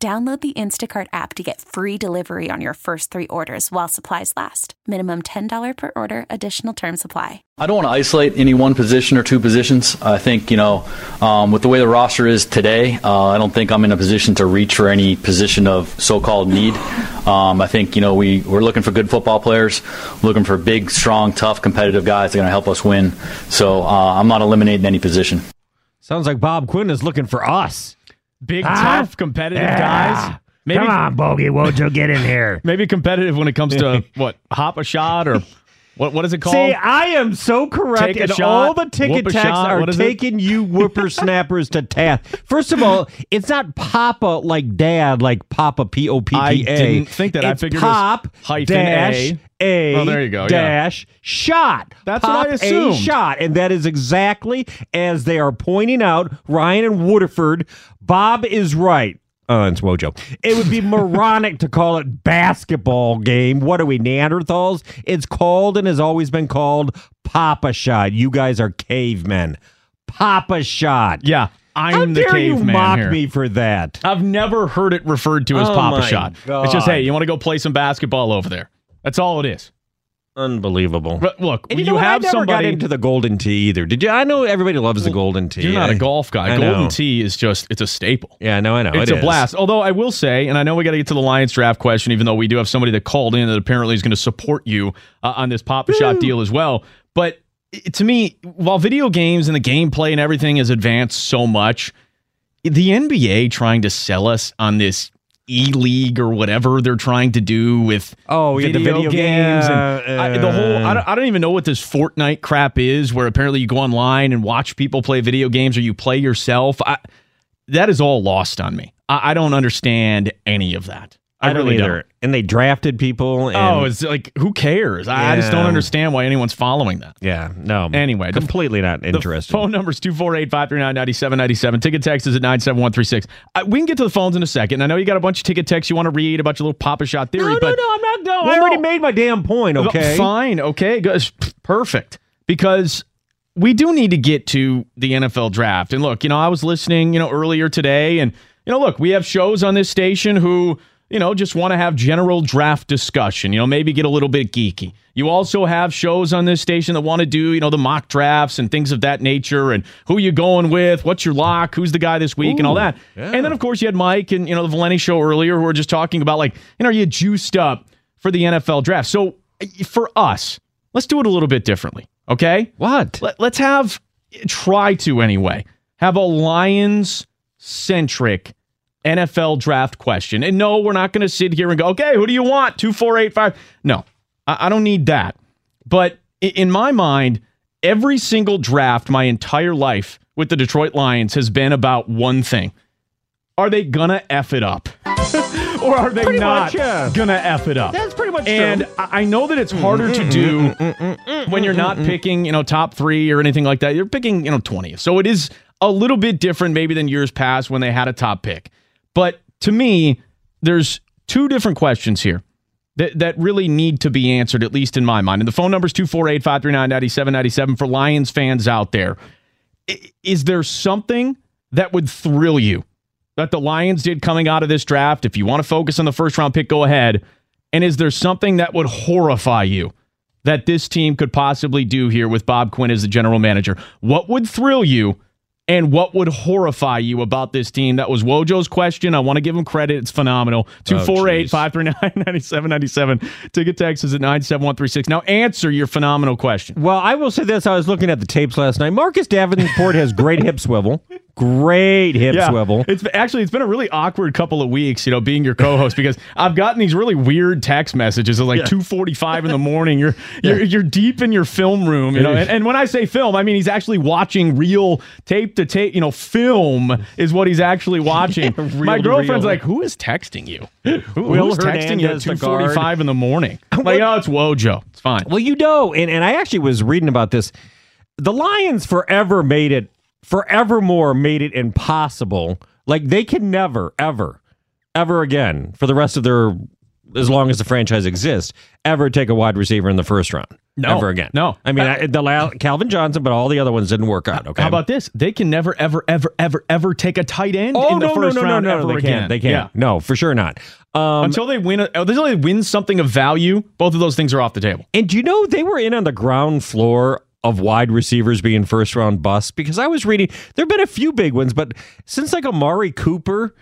Download the Instacart app to get free delivery on your first three orders while supplies last. Minimum $10 per order, additional term supply. I don't want to isolate any one position or two positions. I think, you know, um, with the way the roster is today, uh, I don't think I'm in a position to reach for any position of so called need. Um, I think, you know, we, we're looking for good football players, looking for big, strong, tough, competitive guys that are going to help us win. So uh, I'm not eliminating any position. Sounds like Bob Quinn is looking for us. Big, Huh? tough, competitive Yeah. guys. Maybe, Come on, Bogey, won't you get in here? maybe competitive when it comes to what hop a shot or what? What is it called? See, I am so correct, and shot, all the ticket whoop a texts shot, are is it? taking you whippersnappers to task. First of all, it's not Papa like Dad, like Papa P O P P A. I didn't think that. I It's figured it was Pop hyphen dash A. A. Oh, there you go, yeah. Dash shot. That's Pop what I assumed. A shot, and that is exactly as they are pointing out. Ryan and Waterford. Bob is right. Oh, it's Wojo. It would be moronic to call it basketball game. What are we, Neanderthals? It's called and has always been called Papa Shot. You guys are cavemen. Papa Shot. yeah, I'm How the dare you mock here. me for that? I've never heard it referred to as Oh Papa Shot. It's just hey, you want to go play some basketball over there? That's all it is. Unbelievable. But look, And you, you, know what? have I never got somebody. into the golden tee either. Did you? I know everybody loves the golden tee. You're not I- a golf guy. I Golden know. tee is just it's a staple. Yeah, no, I know. It's It a is. blast. Although I will say, and I know we got to get to the Lions draft question, even though we do have somebody that called in that apparently is going to support you uh, on this Papa Shot deal as well. But it, to me, while video games and the gameplay and everything has advanced so much, the NBA trying to sell us on this E League or whatever they're trying to do with Oh, yeah, the video games game, and uh, I, the whole. I don't, I don't even know what this Fortnite crap is. Where apparently you go online and watch people play video games or you play yourself. I, that is all lost on me. I, I don't understand any of that. I, I don't really either. don't. And they drafted people. And, Oh, it's like who cares? I, I just don't understand why anyone's following that. yeah, no. Anyway, the- completely not The interested. phone number is 248 539 9797. Ticket text is at 97136. Uh, We can get to the phones in a second. I know you got a bunch of ticket texts you want to read, a bunch of little Papa Shot theory, no, no, but no, I'm not. No, Well, I already no. made my damn point. Okay, Fine. Okay. Perfect. Because we do need to get to the NFL draft. And look, you know, I was listening, you know, earlier today, and, you know, look, we have shows on this station who, you know, just want to have general draft discussion, you know, maybe get a little bit geeky. You also have shows on this station that want to do, you know, the mock drafts and things of that nature and who you going with, what's your lock, who's the guy this week and all that. yeah. And then of course you had Mike and, you know, the Valenti show earlier who were just talking about like, you know, are you juiced up for the NFL draft? So for us, let's do it a little bit differently. Okay. What? Let, let's have, try to anyway, have a Lions centric NFL draft question. And no, we're not going to sit here and go, okay, who do you want? Two, four, eight, five. No, I, I don't need that. But in my mind, every single draft my entire life with the Detroit Lions has been about one thing. Are they going to F it up? or are they Pretty not much, yeah. going to F it up? That's pretty much it. And true. I I know that it's harder to mm-hmm. do mm-hmm. Mm-hmm. when you're not picking, you know, top three or anything like that. You're picking, you know, 20th. So it is a little bit different maybe than years past when they had a top pick. But to me, there's two different questions here that, that really need to be answered, at least in my mind. And the phone number is 248 539 9797 for Lions fans out there. Is there something that would thrill you that the Lions did coming out of this draft? If you want to focus on the first round pick, go ahead. And is there something that would horrify you that this team could possibly do here with Bob Quinn as the general manager? What would thrill you and what would horrify you about this team? That was Wojo's question. I want to give him credit. It's phenomenal. 248 539 9797. Ticket text is at 97136. Now answer your phenomenal question. Well, I will say this. I was looking at the tapes last night. Marcus Davenport has great hip swivel. Great hip swivel. It's actually it's been a really awkward couple of weeks, you know, being your co-host because I've gotten these really weird text messages at like two forty five in the morning. You're you're you're deep in your film room, you know. And, and when I say film, I mean he's actually watching real tape to tape, you know, film is what he's actually watching. My girlfriend's like, "Who is texting you? Who, who's texting you at two forty five in the morning?" I'm like, "Oh, it's Wojo. It's fine." Well, you know, and, and I actually was reading about this. The Lions forever made it, forevermore made it impossible. Like they can never, ever, ever again for the rest of their, as long as the franchise exists, ever take a wide receiver in the first round. No. ever again. No. I mean I, the La- Calvin Johnson, but all the other ones didn't work out. Okay, How about this? They can never, ever, ever, ever, ever take a tight end Oh in the no, first no, no, round no, no, ever they again. can't. They can't. Yeah. No, for sure not. Um, until they win, a, until they win something of value, both of those things are off the table. And do you know they were in on the ground floor of wide receivers being first round busts? Because I was reading there have been a few big ones, but since like Amari Cooper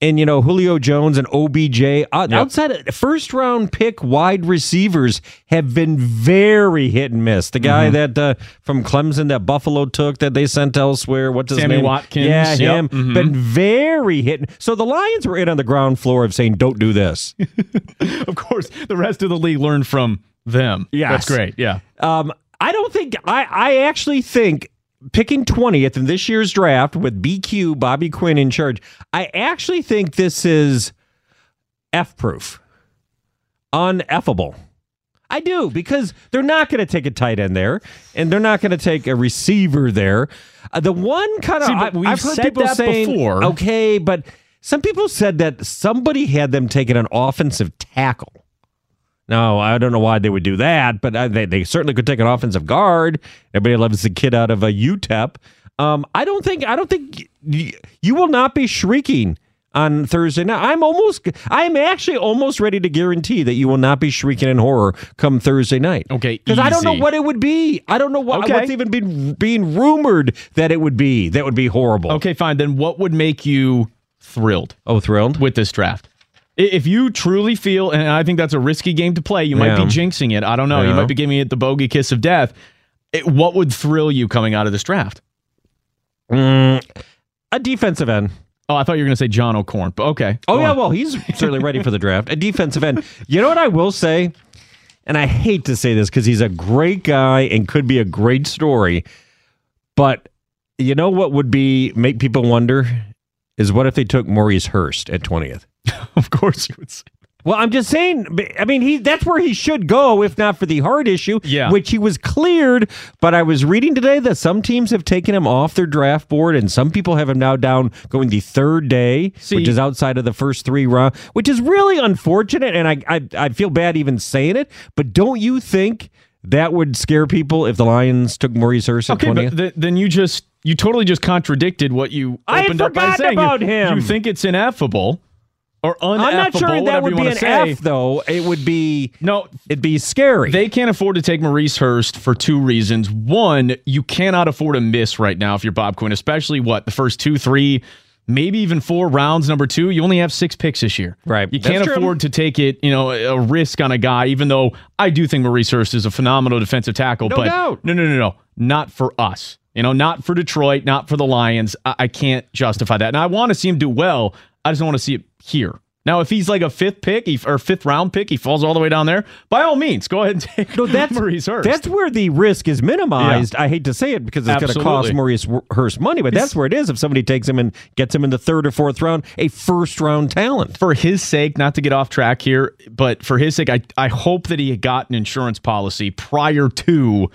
and you know Julio Jones and OBJ, uh, outside of first round pick wide receivers have been very hit and miss. The guy that uh, from Clemson that Buffalo took that they sent elsewhere, what's his Sammy name? Watkins, Yeah, yep, him. mhm. Been very hit. So the Lions were in on the ground floor of saying, "Don't do this." Of course, the rest of the league learned from them. Yeah, that's great. Yeah, Um, I don't think I. I actually think picking twentieth in this year's draft with BQ Bobby Quinn in charge. I actually think this is f proof, uneffable. I do because they're not going to take a tight end there, and they're not going to take a receiver there. Uh, the one kind of we've I've heard people saying, before. okay, but some people said that somebody had them taking an offensive tackle. No, I don't know why they would do that, but uh, they, they certainly could take an offensive guard. Everybody loves the kid out of a UTEP. Um, I don't think I don't think y- you will not be shrieking on Thursday night. I'm almost I'm actually almost ready to guarantee that you will not be shrieking in horror come Thursday night. Okay, because I don't know what it would be. I don't know what, Okay. what's even been being rumored that it would be. That would be horrible. Okay, fine. Then what would make you thrilled Oh, thrilled. with this draft? If you truly feel, and I think that's a risky game to play, you might be jinxing it. I don't know. You might be giving it the bogey kiss of death. It- what would thrill you coming out of this draft? Mm, a defensive end. Oh, I thought you were going to say John O'Korn, but okay. Oh Go yeah, on. well he's certainly ready for the draft. A defensive end. You know what I will say, and I hate to say this because he's a great guy and could be a great story, but you know what would be make people wonder is what if they took Maurice Hurst at twentieth? of course you would say. Well, I'm just saying. I mean, he that's where he should go, if not for the heart issue, Yeah. which he was cleared. But I was reading today that some teams have taken him off their draft board, and some people have him now down going the third day, See- which is outside of the first three round, which is really unfortunate. And I, I I feel bad even saying it, but don't you think that would scare people if the Lions took Maurice Hurst at Okay, twentieth? but th- then you just you totally just contradicted what you I opened up by saying. You- about him. You think it's ineffable or uneffable? I'm not sure that would be an say. F though. It would be No, it'd be scary. They can't afford to take Maurice Hurst for two reasons. One, you cannot afford to miss right now if you're Bob Quinn, especially what the first two, three, maybe even four rounds. Number two, you only have six picks this year. Right. You can't afford to take it, you know, a risk on a guy, even though I do think Maurice Hurst is a phenomenal defensive tackle. No but doubt. no, no, no, no. Not for us. You know, not for Detroit, not for the Lions. I, I can't justify that. And I want to see him do well. I just don't want to see it here. Now, if he's like a fifth pick he, or fifth round pick, he falls all the way down there. By all means, go ahead and take No, that's Maurice Hurst. That's where the risk is minimized. I hate to say it because it's going to cost Maurice Hurst money, but that's where it is. If somebody takes him and gets him in the third or fourth round, a first round talent. for his sake, not to get off track here, but for his sake, I, I hope that he got an insurance policy prior to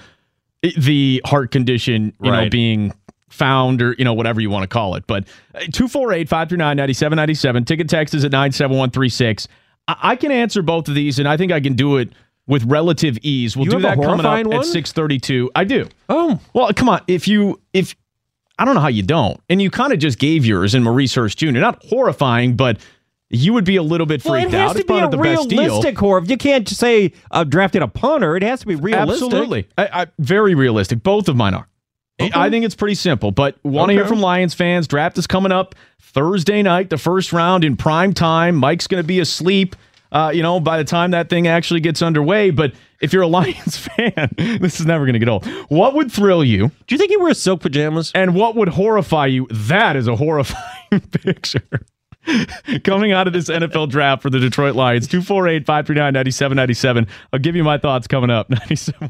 the heart condition, you know, being found or, you know, whatever you want to call it. But uh, 248 539 9797, ticket text is at 97136. I, I can answer both of these, and I think I can do it with relative ease. We'll You do that coming up horrifying at 632. I do. Oh, Well, come on. If you, if, I don't know how you don't. And you kind of just gave yours in Maurice Hurst Jr. Not horrifying, but you would be a little bit well, it freaked has out. It's a not the best deal. realistic horror. You can't just say uh, drafting a punter. It has to be realistic. Absolutely. I, I, very realistic. Both of mine are. I- I think it's pretty simple, but want to hear from Lions fans. Draft is coming up Thursday night, the first round in prime time. Mike's going to be asleep. uh, you know, by the time that thing actually gets underway. But if you're a Lions fan, this is never going to get old. What would thrill you? Do you think he wears silk pajamas? And what would horrify you? That is a horrifying picture. Coming out of this NFL draft for the Detroit Lions, 248 539 9797. I'll give you my thoughts coming up. 97